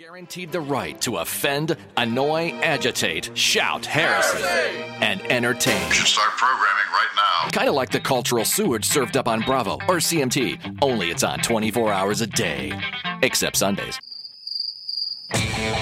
Guaranteed the right to offend, annoy, agitate, shout, heresy, and entertain. You should start programming right now. Kind of like the cultural sewage served up on Bravo or CMT, only it's on 24 hours a day. Except Sundays.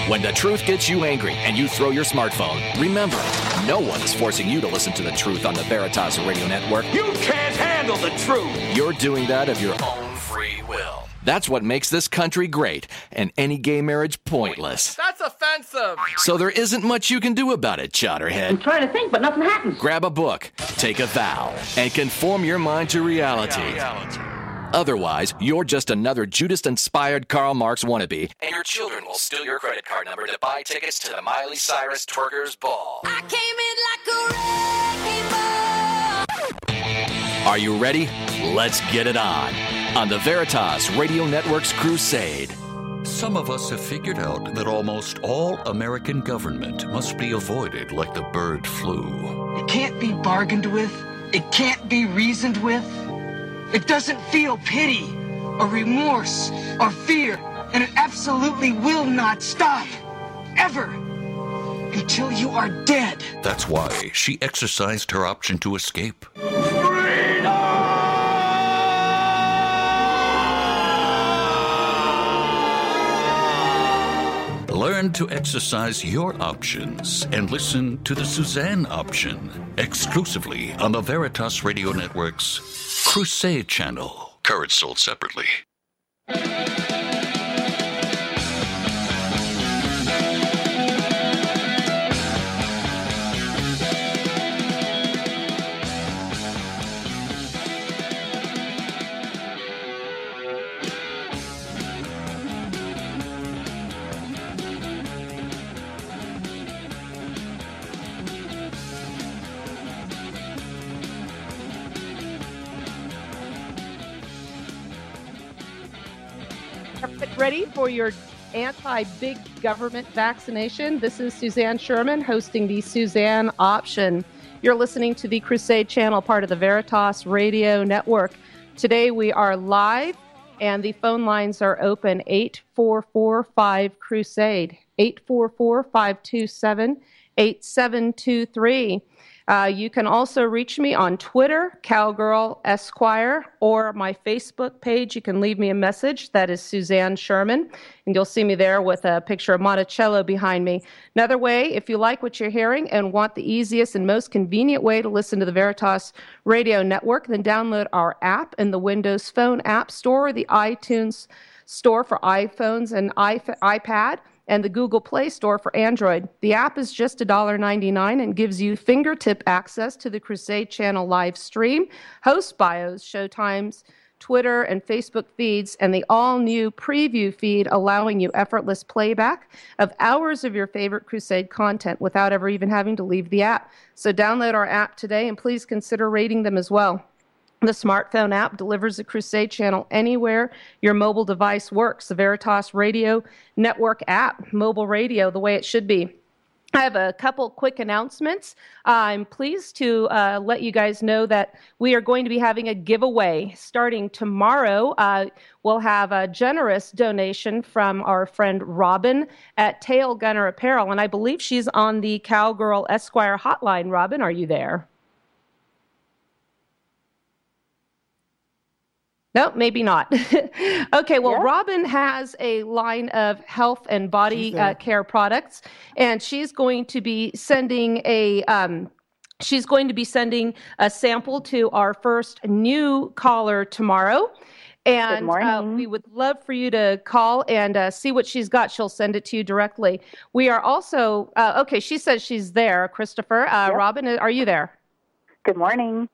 When the truth gets you angry and you throw your smartphone, remember, no one is forcing you to listen to the truth on the Veritas Radio Network. You can't handle the truth. You're doing that of your own free will. That's what makes this country great and any gay marriage pointless. That's offensive. So there isn't much you can do about it, Chowderhead. I'm trying to think, but nothing happens. Grab a book, take a vow, and conform your mind to reality. Otherwise, you're just another Judas inspired Karl Marx wannabe, and your children will steal your credit card number to buy tickets to the Miley Cyrus Twerkers Ball. I came in like a wrecking ball. Are you ready? Let's get it on. On the Veritas Radio Network's Crusade. Some of us have figured out that almost all American government must be avoided like the bird flu. It can't be bargained with. It can't be reasoned with. It doesn't feel pity or remorse or fear, and it absolutely will not stop. Ever. Until you are dead. That's why she exercised her option to escape. Learn to exercise your options and listen to the Suzanne option exclusively on the Veritas Radio Network's Crusade channel. Courage sold separately. Ready for your anti big government vaccination. This is Suzanne Sherman hosting the Suzanne Option. You're listening to the Crusade Channel, part of the Veritas Radio Network. Today we are live and the phone lines are open 8445 Crusade, 844 527 8723. Uh, you can also reach me on Twitter, Cowgirl Esquire, or my Facebook page. You can leave me a message. That is Suzanne Sherman, and you'll see me there with a picture of Monticello behind me. Another way, if you like what you're hearing and want the easiest and most convenient way to listen to the Veritas Radio Network, then download our app in the Windows Phone App Store or the iTunes Store for iPhones and iPad and the Google Play Store for Android. The app is just $1.99 and gives you fingertip access to the Crusade Channel live stream, host bios, showtimes, Twitter, and Facebook feeds, and the all new preview feed allowing you effortless playback of hours of your favorite Crusade content without ever even having to leave the app. So download our app today and please consider rating them as well. The smartphone app delivers the Crusade channel anywhere your mobile device works. The Veritas Radio Network app, mobile radio, the way it should be. I have a couple quick announcements. I'm pleased to uh, let you guys know that we are going to be having a giveaway starting tomorrow. Uh, we'll have a generous donation from our friend Robin at Tail Gunner Apparel, and I believe she's on the Cowgirl Esquire hotline. Robin, are you there? No, maybe not. okay, well, yeah. Robin has a line of health and body uh, care products, and she's going to be sending a. Um, she's going to be sending a sample to our first new caller tomorrow. And uh, we would love for you to call and uh, see what she's got. She'll send it to you directly. We are also, uh, okay, she says she's there, Christopher. Uh, yep. Robin, are you there? Good morning.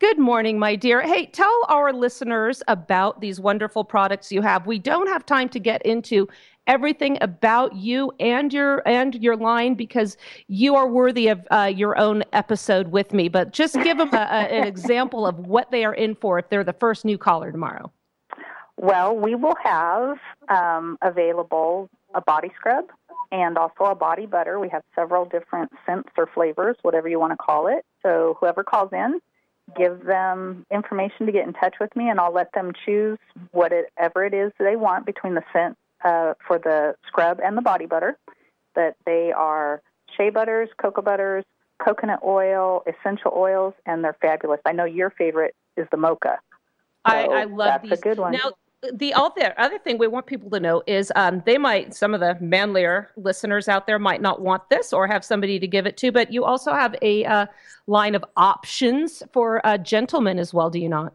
Good morning, my dear. Hey, tell our listeners about these wonderful products you have. We don't have time to get into everything about you and your and your line because you are worthy of uh, your own episode with me. But just give them a, a, an example of what they are in for if they're the first new caller tomorrow. Well, we will have um, available a body scrub and also a body butter. We have several different scents or flavors, whatever you want to call it. So whoever calls in give them information to get in touch with me, and I'll let them choose whatever it is they want between the scent uh, for the scrub and the body butter that they are shea butters, cocoa butters, coconut oil, essential oils, and they're fabulous. I know your favorite is the mocha. So I, I love that's these. a good one. Now, the other other thing we want people to know is um, they might some of the manlier listeners out there might not want this or have somebody to give it to, but you also have a uh, line of options for uh, gentlemen as well, do you not?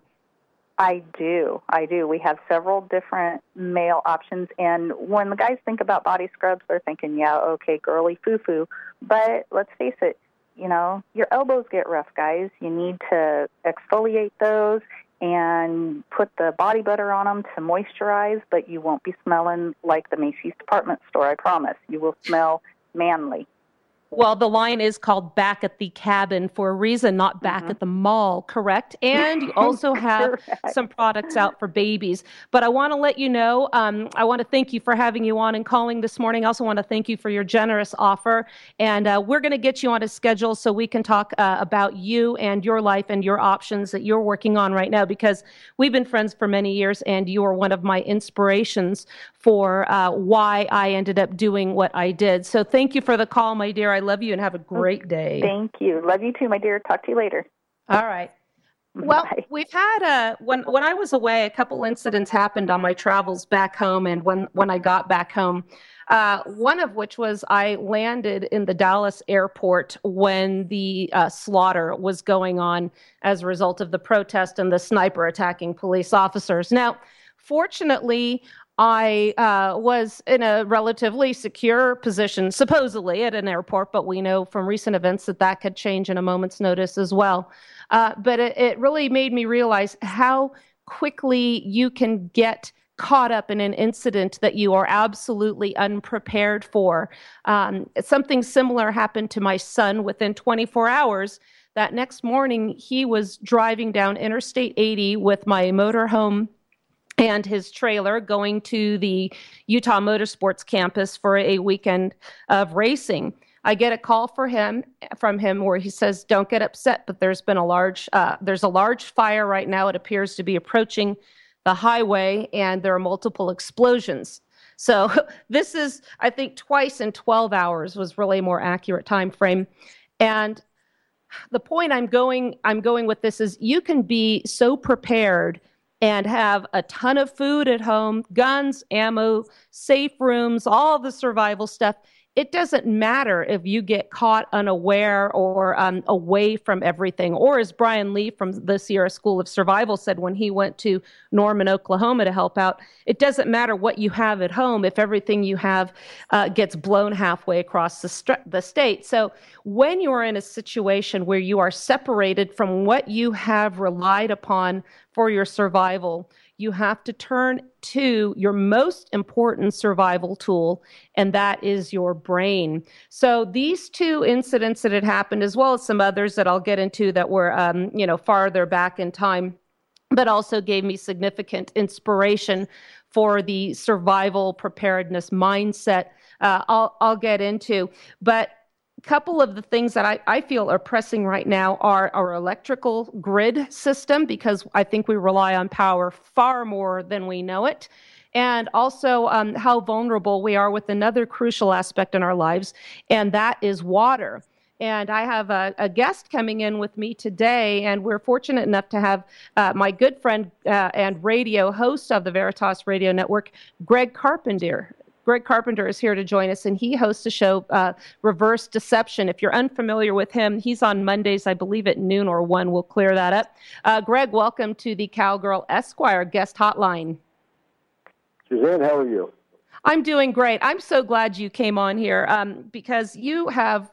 I do. I do. We have several different male options. And when the guys think about body scrubs, they're thinking, yeah, okay, girly foo foo. But let's face it, you know, your elbows get rough, guys. You need to exfoliate those and put the body butter on them to moisturize, but you won't be smelling like the Macy's department store, I promise. You will smell manly. Well, the line is called Back at the Cabin for a reason, not back mm-hmm. at the mall, correct? And you also have some products out for babies. But I want to let you know, um, I want to thank you for having you on and calling this morning. I also want to thank you for your generous offer. And uh, we're going to get you on a schedule so we can talk uh, about you and your life and your options that you're working on right now because we've been friends for many years and you are one of my inspirations for uh, why I ended up doing what I did. So thank you for the call, my dear. I love you and have a great day. Thank you. Love you too, my dear. Talk to you later. All right. Well, Bye. we've had a when when I was away, a couple incidents happened on my travels back home, and when when I got back home, uh, one of which was I landed in the Dallas airport when the uh, slaughter was going on as a result of the protest and the sniper attacking police officers. Now, fortunately, I uh, was in a relatively secure position, supposedly at an airport, but we know from recent events that that could change in a moment's notice as well. Uh, but it, it really made me realize how quickly you can get caught up in an incident that you are absolutely unprepared for. Um, something similar happened to my son within 24 hours. That next morning, he was driving down Interstate 80 with my motorhome and his trailer going to the Utah Motorsports campus for a weekend of racing. I get a call for him from him where he says, "Don't get upset, but there's been a large uh, there's a large fire right now. It appears to be approaching the highway, and there are multiple explosions." So this is, I think, twice in 12 hours was really a more accurate time frame, and the point I'm going I'm going with this is you can be so prepared and have a ton of food at home, guns, ammo, safe rooms, all the survival stuff it doesn't matter if you get caught unaware or um, away from everything. Or as Brian Lee from the Sierra School of Survival said when he went to Norman, Oklahoma to help out, it doesn't matter what you have at home if everything you have uh, gets blown halfway across the, st- the state. So when you are in a situation where you are separated from what you have relied upon for your survival, you have to turn to your most important survival tool, and that is your brain. So these two incidents that had happened, as well as some others that I'll get into that were, um, you know, farther back in time, but also gave me significant inspiration for the survival preparedness mindset. Uh, I'll I'll get into, but couple of the things that I, I feel are pressing right now are our electrical grid system because I think we rely on power far more than we know it. And also um, how vulnerable we are with another crucial aspect in our lives, and that is water. And I have a, a, guest coming in with me today, and we're fortunate enough to have uh, my good friend uh, and radio host of the Veritas Radio Network, Greg Carpenter. Greg Carpenter is here to join us, and he hosts a show, uh, Reverse Deception. If you're unfamiliar with him, he's on Mondays, I believe, at noon or 1. We'll clear that up. Uh, Greg, welcome to the Cowgirl Esquire guest hotline. Suzanne, how are you? I'm doing great. I'm so glad you came on here um, because you have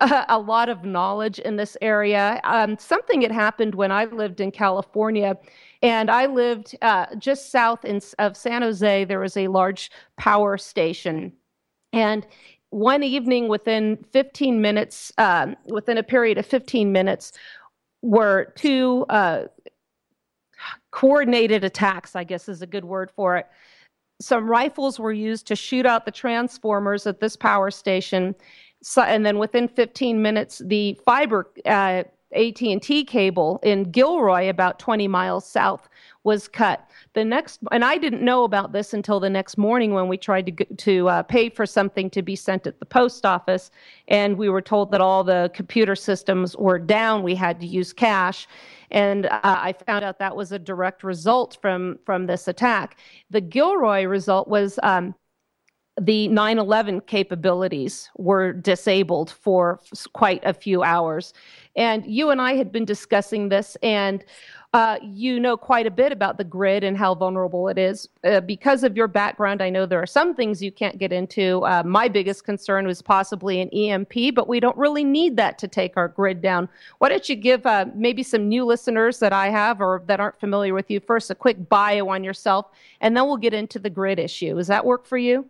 a, a, lot of knowledge in this area. Um, something had happened when I lived in California and I lived uh, just south in, of San Jose. There was a large power station. And one evening, within 15 minutes, um, within a period of 15 minutes, were two uh, coordinated attacks, I guess is a good word for it. Some rifles were used to shoot out the transformers at this power station. So, and then within 15 minutes, the fiber uh, AT&T cable in Gilroy, about 20 miles south, was cut. The next, and I didn't know about this until the next morning when we tried to to uh, pay for something to be sent at the post office, and we were told that all the computer systems were down. We had to use cash, and uh, I found out that was a direct result from from this attack. The Gilroy result was. Um, the 9 11 capabilities were disabled for quite a few hours. And you and I had been discussing this, and uh, you know quite a bit about the grid and how vulnerable it is. Uh, because of your background, I know there are some things you can't get into. Uh, my biggest concern was possibly an EMP, but we don't really need that to take our grid down. Why don't you give uh, maybe some new listeners that I have or that aren't familiar with you first a quick bio on yourself, and then we'll get into the grid issue. Does that work for you?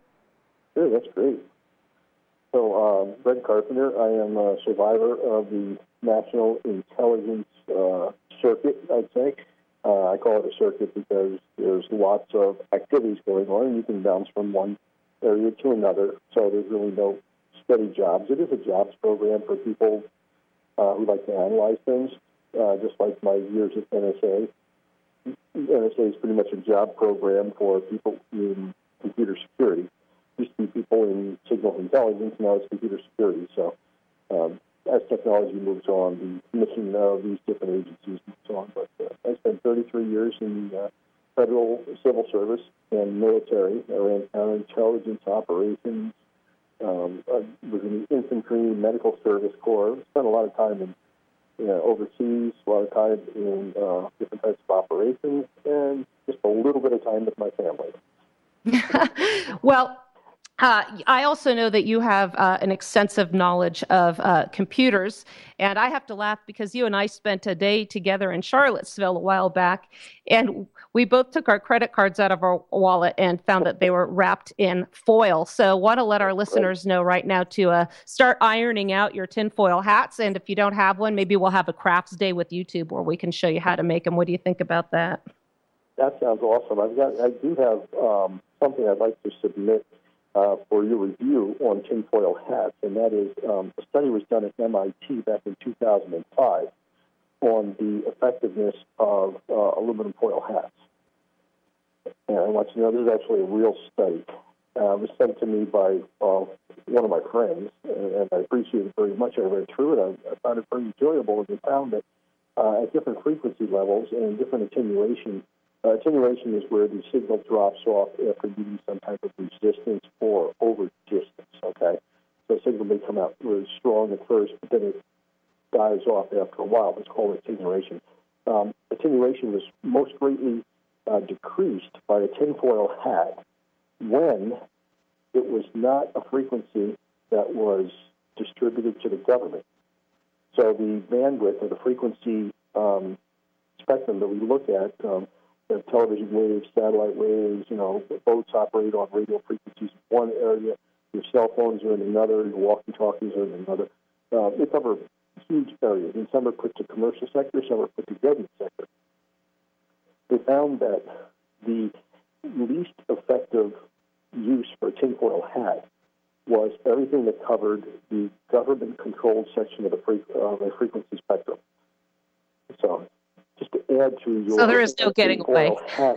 Sure, that's great. So, uh, Brent Carpenter, I am a survivor of the National Intelligence uh, Circuit, I'd say. Uh, I call it a circuit because there's lots of activities going on, and you can bounce from one area to another. So there's really no steady jobs. It is a jobs program for people uh, who like to analyze things, uh, just like my years at NSA. NSA is pretty much a job program for people in computer security used to be people in signal intelligence, now it's computer security. So um, as technology moves on, the mission of these different agencies moves on. But uh, I spent 33 years in the uh, federal civil service and military. I ran counterintelligence operations. Um, I was in the infantry, medical service corps. Spent a lot of time in you know, overseas, a lot of time in uh, different types of operations, and just a little bit of time with my family. well, uh, I also know that you have uh, an extensive knowledge of uh, computers, and I have to laugh because you and I spent a day together in Charlottesville a while back, and we both took our credit cards out of our wallet and found that they were wrapped in foil. So, want to let our listeners know right now to uh, start ironing out your tinfoil hats, and if you don't have one, maybe we'll have a crafts day with YouTube where we can show you how to make them. What do you think about that? That sounds awesome. I've got, I do have um, something I'd like to submit uh, for your review on tinfoil hats, and that is um, a study was done at MIT back in 2005 on the effectiveness of uh, aluminum foil hats. And I want you to know this is actually a real study. Uh, it was sent to me by uh, one of my friends, and I appreciate it very much. I read through it. I, I found it very enjoyable, and we found that uh, at different frequency levels and different attenuation attenuation is where the signal drops off after meeting some type of resistance or over distance. Okay, so the signal may come out really strong at first, but then it dies off after a while. It's called attenuation. Um, attenuation was most greatly uh, decreased by a tinfoil hat when it was not a frequency that was distributed to the government. So the bandwidth or the frequency um, spectrum that we look at um, the television waves, satellite waves, you know, boats operate on radio frequencies in one area, your cell phones are in another, your walkie-talkies are in another. Uh, they cover huge areas, and some are put to commercial sector, some are put to government sector. They found that the least effective use for a tinfoil hat was everything that covered the government-controlled section of the, fre- uh, the frequency spectrum. So add to your so there is no getting away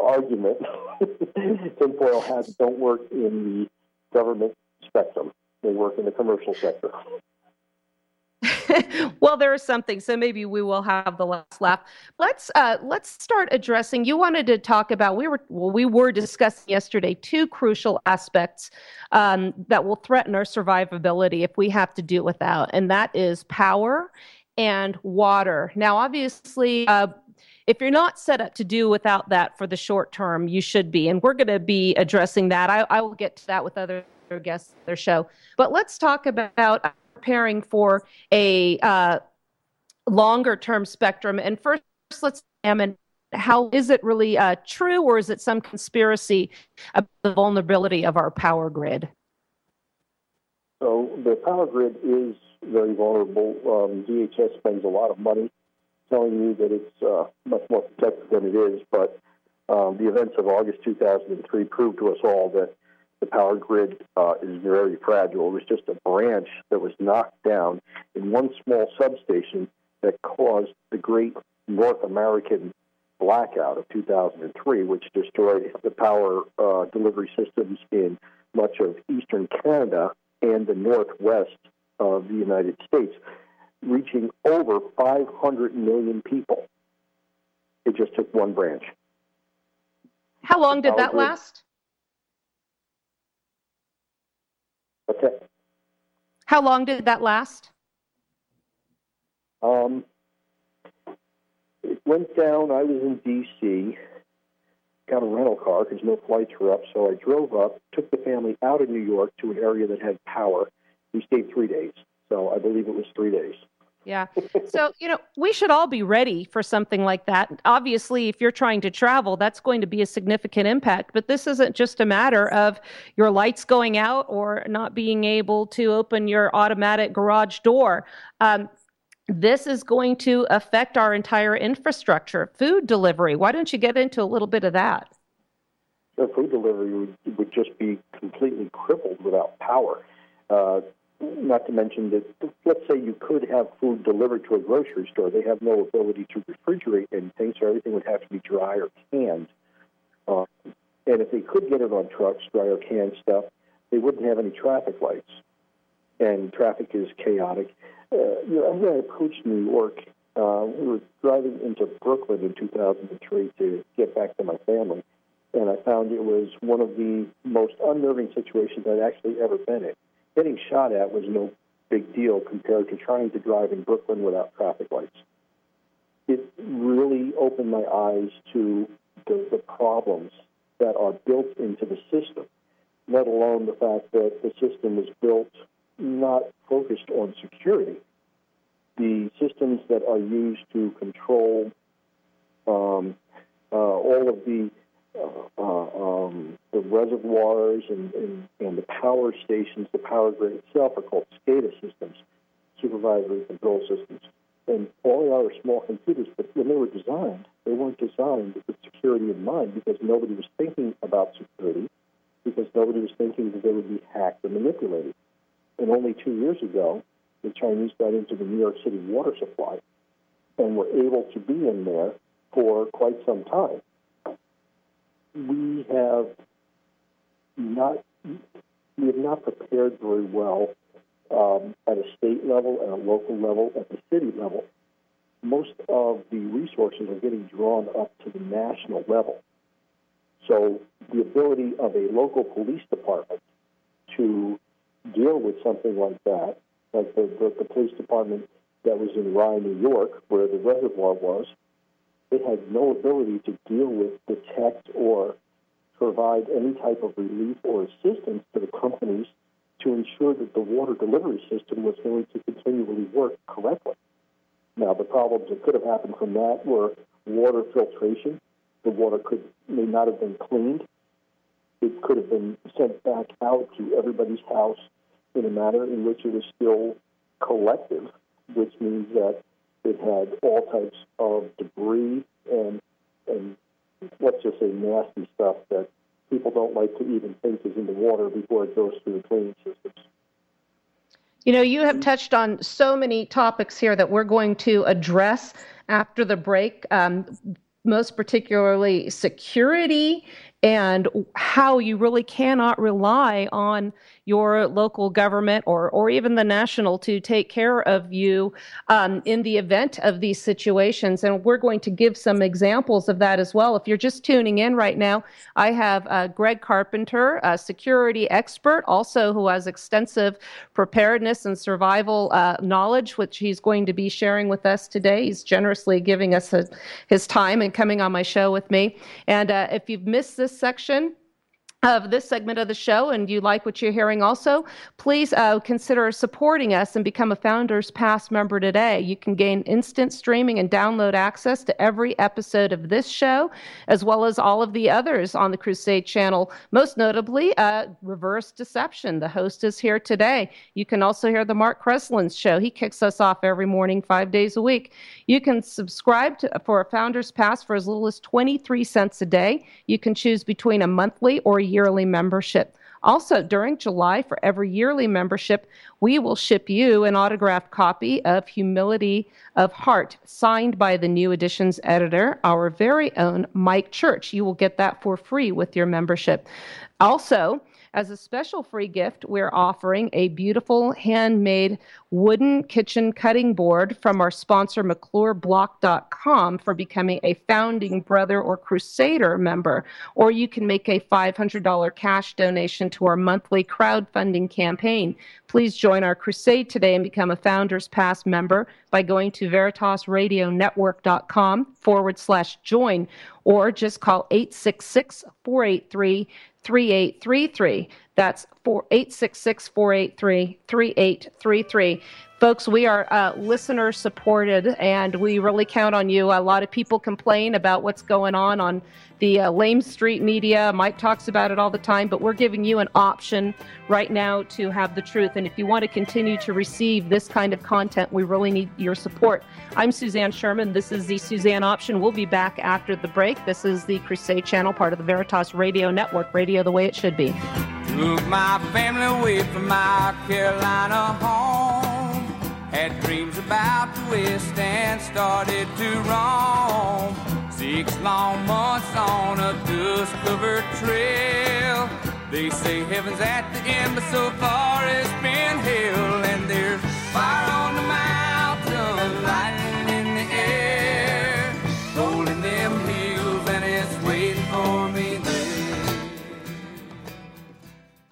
argument. tinfoil hats don't work in the government spectrum; they work in the commercial sector. well, there is something, so maybe we will have the last laugh. Let's uh, let's start addressing. You wanted to talk about we were well, we were discussing yesterday two crucial aspects um, that will threaten our survivability if we have to do without, and that is power and water. Now, obviously, uh, if you're not set up to do without that for the short term, you should be. And we're going to be addressing that. I, I, will get to that with other guests their show. But let's talk about preparing for a uh, longer term spectrum. And first, let's examine how is it really uh, true or is it some conspiracy about the vulnerability of our power grid? So the power grid is very vulnerable. Um, DHS spends a lot of money telling you that it's uh, much more protected than it is, but um, the events of August 2003 proved to us all that the power grid uh, is very fragile. It was just a branch that was knocked down in one small substation that caused the great North American blackout of 2003, which destroyed the power uh, delivery systems in much of eastern Canada and the northwest of the United States, reaching over 500 million people. It just took one branch. How long did that last? Okay. How long did that last? Um, it went down. I was in D.C., got a rental car because no flights were up. So I drove up, took the family out of New York to an area that had power. We stayed three days. So I believe it was three days. Yeah. So, you know, we should all be ready for something like that. Obviously, if you're trying to travel, that's going to be a significant impact. But this isn't just a matter of your lights going out or not being able to open your automatic garage door. Um, this is going to affect our entire infrastructure. Food delivery. Why don't you get into a little bit of that? The food delivery would, would just be completely crippled without power. Uh, not to mention that, let's say you could have food delivered to a grocery store. They have no ability to refrigerate anything, so everything would have to be dry or canned. Uh, and if they could get it on trucks, dry or canned stuff, they wouldn't have any traffic lights. And traffic is chaotic. Uh, you know, I approached New York, uh, we were driving into Brooklyn in 2003 to get back to my family, and I found it was one of the most unnerving situations I'd actually ever been in getting shot at was no big deal compared to trying to drive in Brooklyn without traffic lights. It really opened my eyes to the, the problems that are built into the system, let alone the fact that the system is built not focused on security. The systems that are used to control um, uh, all of the uh, um, the reservoirs and, and, and, the power stations, the power grid itself, are called SCADA systems, supervisory control systems. And all are small computers, but when they were designed, they weren't designed with security in mind because nobody was thinking about security, because nobody was thinking that they would be hacked or manipulated. And only two years ago, the Chinese got into the New York City water supply and were able to be in there for quite some time we have not we have not prepared very well um, at a state level, at a local level, at the city level. Most of the resources are getting drawn up to the national level. So the ability of a local police department to deal with something like that, like the, the, the police department that was in Rye, New York, where the reservoir was, it had no ability to deal with, detect, or provide any type of relief or assistance to the companies to ensure that the water delivery system was going to continually work correctly. Now, the problems that could have happened from that were water filtration. The water could may not have been cleaned. It could have been sent back out to everybody's house in a manner in which it was still collective, which means that it had all types of debris and and let's just say nasty stuff that people don't like to even think is in the water before it goes through the cleaning systems. You know, you have touched on so many topics here that we're going to address after the break. Um, most particularly security and how you really cannot rely on your local government or, or even the national to take care of you um, in the event of these situations. And we're going to give some examples of that as well. If you're just tuning in right now, I have uh, Greg Carpenter, a security expert, also who has extensive preparedness and survival uh, knowledge, which he's going to be sharing with us today. He's generously giving us a, his time and coming on my show with me. And uh, if you've missed this section, of this segment of the show and you like what you're hearing also, please uh, consider supporting us and become a Founders Pass member today. You can gain instant streaming and download access to every episode of this show, as well as all of the others on the Crusade channel, most notably uh, Reverse Deception. The host is here today. You can also hear the Mark Kreslin's show. He kicks us off every morning, five days a week. You can subscribe to, for a Founders Pass for as little as 23 cents a day. You can choose between a monthly or yearly membership. Also, during July, for every yearly membership, we will ship you an autographed copy of Humility of Heart, signed by the new edition's editor, our very own Mike Church. You will get that for free with your membership. Also, as a special free gift, we're offering a beautiful handmade wooden kitchen cutting board from our sponsor, McClureBlock.com, for becoming a founding brother or crusader member. Or you can make a $500 cash donation to our monthly crowdfunding campaign. Please join our crusade today and become a Founders Pass member by going to veritasradionetwork.com forward slash join or just call 866 483 3833. That's 866 483 3833. Folks, we are uh, listener supported and we really count on you. A lot of people complain about what's going on on the uh, Lamestream media. Mike talks about it all the time, but we're giving you an option right now to have the truth. And if you want to continue to receive this kind of content, we really need your support. I'm Suzanne Sherman. This is the Suzanne Option. We'll be back after the break. This is the Crusade Channel, part of the Veritas Radio Network, radio the way it should be. Took my family away from my Carolina home. Had dreams about the West and started to roam. Six long months on a dust covered trail. They say heaven's at the end, but so far it's been hell. And there's fire on